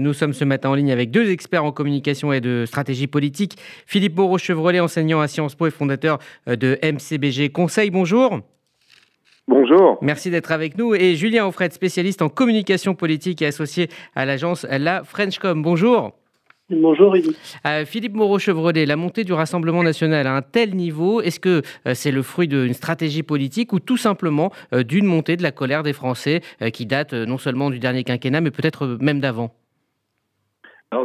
Nous sommes ce matin en ligne avec deux experts en communication et de stratégie politique. Philippe Moreau-Chevrolet, enseignant à Sciences Po et fondateur euh, de MCBG Conseil. Bonjour. Bonjour. Merci d'être avec nous. Et Julien Offred, spécialiste en communication politique et associé à l'agence La Frenchcom. Bonjour. Bonjour euh, Philippe Moreau-Chevrolet, la montée du Rassemblement national à un tel niveau, est-ce que euh, c'est le fruit d'une stratégie politique ou tout simplement d'une montée de la colère des Français qui date non seulement du dernier quinquennat mais peut-être même d'avant?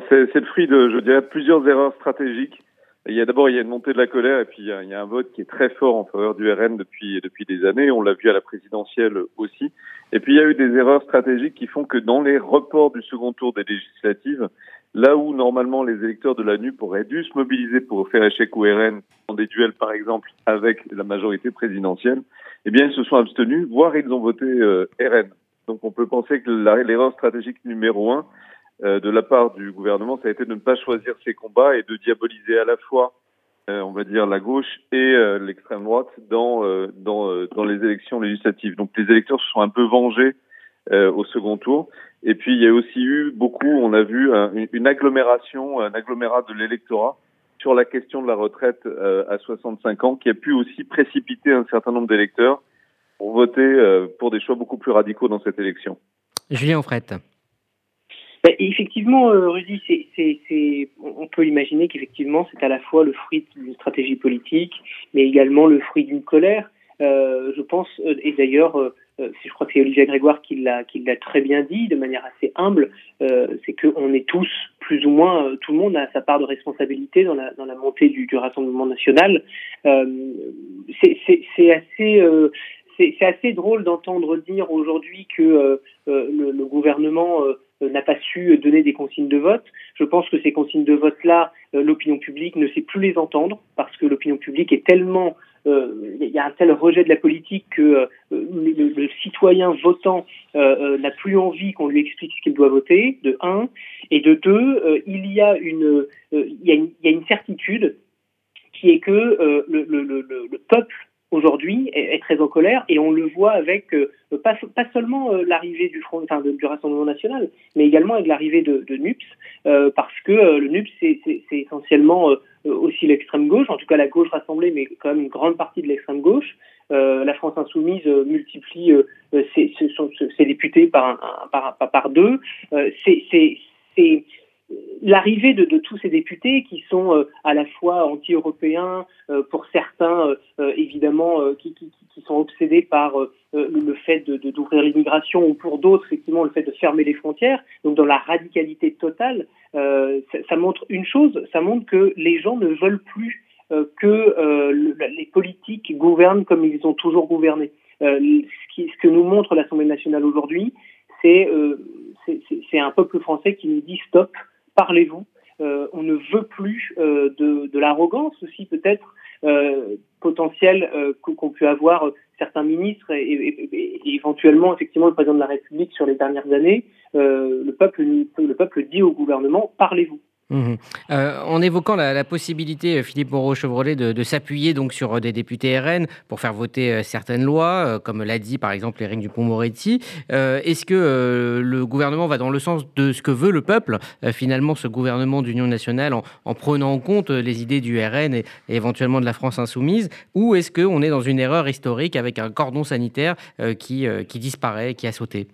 C'est le fruit de, je dirais, plusieurs erreurs stratégiques. Il y a d'abord il y a une montée de la colère et puis il y, a, un vote qui est très fort en faveur du RN depuis depuis des années. On l'a vu à la présidentielle aussi. Et puis il y a eu des erreurs stratégiques qui font que dans les reports du second tour des législatives, là où normalement les électeurs de la NUP auraient dû se mobiliser pour faire échec au RN dans des duels par exemple avec la majorité présidentielle, eh bien ils se sont abstenus, voire ils ont voté euh, RN. Donc on peut penser que l'erreur stratégique numéro un, de la part du gouvernement, ça a été de ne pas choisir ses combats et de diaboliser à la fois, euh, on va dire, la gauche et euh, l'extrême droite dans, dans, dans les élections législatives. Donc les électeurs se sont un peu vengés au second tour. Et puis il y a aussi eu beaucoup, on a vu une agglomération, un agglomérat de l'électorat sur la question de la retraite à 65 ans, qui a pu aussi précipiter un certain nombre d'électeurs pour voter pour des choix beaucoup plus radicaux dans cette élection. Julien Offret. Bah, effectivement, euh, Rudy, c'est, on peut imaginer qu'effectivement, c'est à la fois le fruit d'une stratégie politique, mais également le fruit d'une colère. Euh, je pense, euh, et d'ailleurs, euh, je crois que c'est Olivier Grégoire qui l'a, très bien dit, de manière assez humble, c'est qu'on est tous, plus ou moins, tout le monde a sa part de responsabilité dans la, dans la montée du, du Rassemblement national. c'est, assez c'est assez drôle d'entendre dire aujourd'hui que euh, euh, le, le, gouvernement euh, n'a pas su donner des consignes de vote. Je pense que ces consignes de vote-là, l'opinion publique ne sait plus les entendre parce que l'opinion publique est tellement il y a un tel rejet de la politique que le, citoyen votant n'a plus envie qu'on lui explique ce qu'il doit voter, de un, et de deux, il y a une, y a une, certitude qui est que le, peuple aujourd'hui est, très en colère et on le voit avec euh, pas, pas, seulement euh, l'arrivée du front, enfin, du Rassemblement national, mais également avec l'arrivée de, de, NUPS, euh, parce que le NUPS c'est essentiellement aussi l'extrême gauche, en tout cas la gauche rassemblée, mais quand même une grande partie de l'extrême gauche. la France insoumise multiplie ses, ses, députés par, par, par, deux. c'est l'arrivée de, de, tous ces députés qui sont euh, à la fois anti-européens, euh, pour certains euh, évidemment qui, sont obsédés par le fait de, d'ouvrir l'immigration ou pour d'autres effectivement le fait de fermer les frontières, donc dans la radicalité totale, ça, montre une chose, ça montre que les gens ne veulent plus que les politiques gouvernent comme ils ont toujours gouverné. ce, ce que nous montre l'Assemblée nationale aujourd'hui, c'est c'est un peuple français qui nous dit stop, parlez-vous. Euh, on ne veut plus euh, de, de l'arrogance aussi peut-être euh, potentielle qu'ont pu avoir certains ministres et, et, et, éventuellement effectivement le président de la République sur les dernières années. le peuple le peuple dit au gouvernement parlez-vous. Mmh. Euh, en évoquant la, possibilité, euh, Philippe Moreau-Chevrolet, de, s'appuyer donc sur euh, des députés RN pour faire voter certaines lois, comme l'a dit par exemple Éric Dupont-Moretti, est-ce que le gouvernement va dans le sens de ce que veut le peuple, finalement, ce gouvernement d'union nationale, en, prenant en compte les idées du RN et, éventuellement de la France insoumise, ou est-ce qu'on est dans une erreur historique avec un cordon sanitaire qui, qui disparaît, qui a sauté?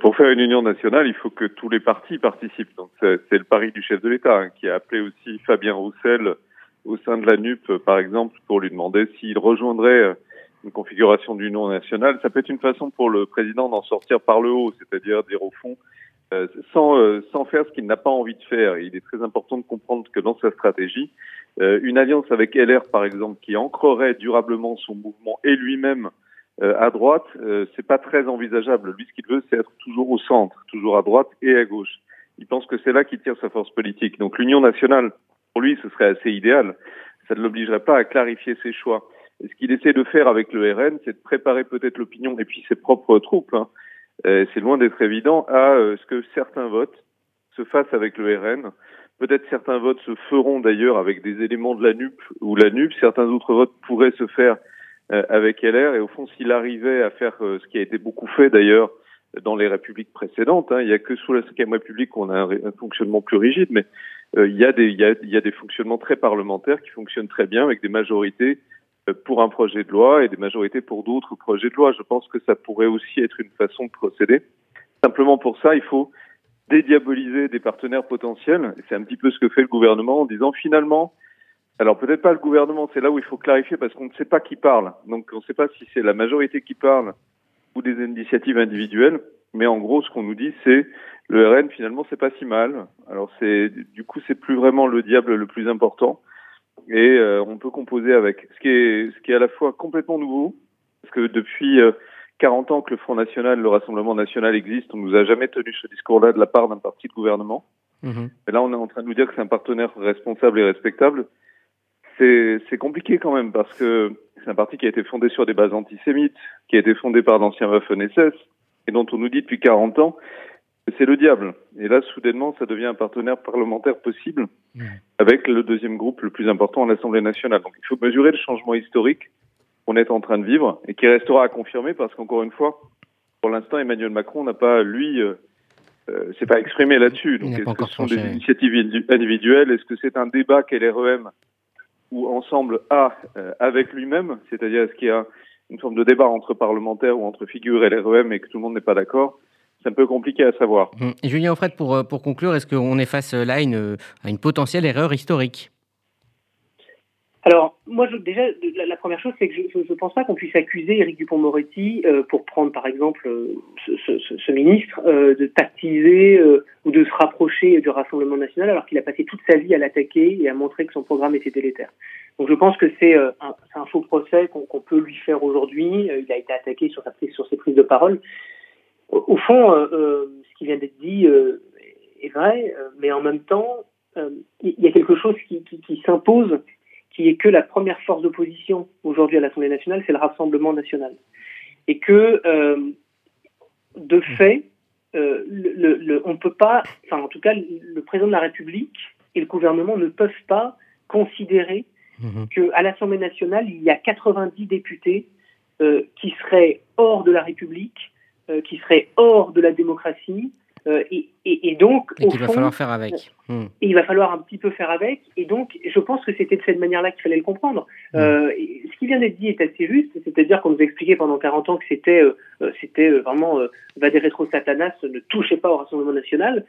Pour faire une union nationale, il faut que tous les partis participent. Donc c'est le pari du chef de l'État hein, qui a appelé aussi Fabien Roussel au sein de la NUP, par exemple, pour lui demander s'il rejoindrait euh, une configuration d'union nationale. Ça peut être une façon pour le président d'en sortir par le haut, c'est-à-dire dire au fond, euh, sans, euh, sans faire ce qu'il n'a pas envie de faire. il est très important de comprendre que dans sa stratégie, une alliance avec LR, par exemple, qui ancrerait durablement son mouvement et lui-même euh, à droite, euh, c'est pas très envisageable. Lui, ce qu'il veut, c'est être toujours au centre, toujours à droite et à gauche. Il pense que c'est là qu'il tire sa force politique. Donc l'union nationale, pour lui, ce serait assez idéal. Ça ne l'obligerait pas à clarifier ses choix. Et ce qu'il essaie de faire avec le RN, c'est de préparer peut-être l'opinion et puis ses propres troupes. Hein. Euh, c'est loin d'être évident à euh, ce que certains votes se fassent avec le RN. Peut-être certains votes se feront d'ailleurs avec des éléments de la NUP ou la NUP. Certains autres votes pourraient se faire avec LR. Et au fond, s'il arrivait à faire euh, ce qui a été beaucoup fait d'ailleurs dans les républiques précédentes. Hein. Il n'y a que sous la Ve République qu'on a un, fonctionnement plus rigide, mais euh, il, y a des, il, y a, il y a des fonctionnements très parlementaires qui fonctionnent très bien avec des majorités euh, pour un projet de loi et des majorités pour d'autres projets de loi. Je pense que ça pourrait aussi être une façon de procéder. Simplement pour ça, il faut dédiaboliser des partenaires potentiels. C'est un petit peu ce que fait le gouvernement en disant finalement, alors peut-être pas le gouvernement, c'est là où il faut clarifier parce qu'on ne sait pas qui parle. Donc on ne sait pas si c'est la majorité qui parle ou des initiatives individuelles. Mais en gros, ce qu'on nous dit, c'est le RN finalement c'est pas si mal. Alors c'est du coup c'est plus vraiment le diable le plus important et euh, on peut composer avec. Ce qui est ce qui est à la fois complètement nouveau parce que depuis euh, 40 ans que le Front National, le Rassemblement National existe, on nous a jamais tenu ce discours-là de la part d'un parti de gouvernement. Mmh. Et là, on est en train de nous dire que c'est un partenaire responsable et respectable. C'est compliqué quand même parce que c'est un parti qui a été fondé sur des bases antisémites, qui a été fondé par d'anciens Waffen-SS et dont on nous dit depuis 40 ans que c'est le diable. Et là, soudainement, ça devient un partenaire parlementaire possible mmh. avec le deuxième groupe le plus important à l'Assemblée nationale. Donc il faut mesurer le changement historique qu'on est en train de vivre et qui restera à confirmer parce qu'encore une fois, pour l'instant, Emmanuel Macron n'a pas, lui, euh, euh s'est pas exprimé là-dessus. Donc, est-ce que ce sont des initiatives individuelles? Est-ce que c'est un débat qu'est l'REM ou ensemble a euh, avec lui-même C'est-à-dire, est-ce qu'il y a une forme de débat entre parlementaires ou entre figures et l'REM et que tout le monde n'est pas d'accord c'est un peu compliqué à savoir. Et Julien Offred, pour, euh, pour conclure, est-ce qu'on est face là à une, à une potentielle erreur historique? Alors, moi, je, déjà, la, première chose, c'est que je ne pense pas qu'on puisse accuser Éric Dupont-Moretti, euh, pour prendre par exemple euh, ce, ce, ce, ministre, euh, de tactiser euh, ou de se rapprocher du Rassemblement national alors qu'il a passé toute sa vie à l'attaquer et à montrer que son programme était délétère. Donc je pense que c'est un, un, faux procès qu'on peut lui faire aujourd'hui. il a été attaqué sur, sa prise, sur ses prises de parole. Au, au fond, ce qui vient d'être dit est vrai, mais en même temps, il y a quelque chose qui, qui, qui s'impose qui est que la première force d'opposition aujourd'hui à l'Assemblée nationale, c'est le Rassemblement national. Et que, euh, de fait, euh, le, le, on ne peut pas, enfin en tout cas, le président de la République et le gouvernement ne peuvent pas considérer mmh. qu'à l'Assemblée nationale, il y a 90 députés euh, qui seraient hors de la République, qui seraient hors de la démocratie, et, et, et, donc, et il va falloir faire avec. Hmm. Il va falloir un petit peu faire avec. Et donc, je pense que c'était de cette manière-là qu'il fallait le comprendre. Hmm. Euh, ce qui vient d'être dit est assez juste, c'est-à-dire qu'on nous expliquait pendant 40 ans que c'était euh, euh c'était euh, vraiment euh, va des rétro satanas, ne touchez pas au Rassemblement national.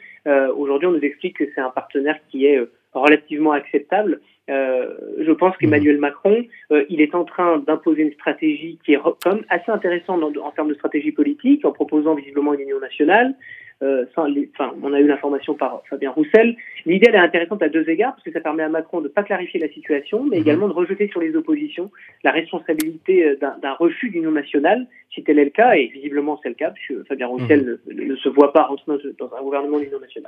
Aujourd'hui, on nous explique que c'est un partenaire qui est relativement acceptable. je pense hmm. qu'Emmanuel Macron, il est en train d'imposer une stratégie qui est comme assez intéressante en, en termes de stratégie politique, en proposant visiblement une union nationale. Euh, enfin, on a eu l'information par Fabien Roussel. L'idée, elle est intéressante à deux égards, parce que ça permet à Macron de ne pas clarifier la situation, mais mhm. également de rejeter sur les oppositions la responsabilité euh, d'un refus d'union nationale, si tel est le cas, et visiblement c'est le cas, puisque Fabien Roussel mhm. ne, se voit pas rentrer dans un gouvernement d'union nationale.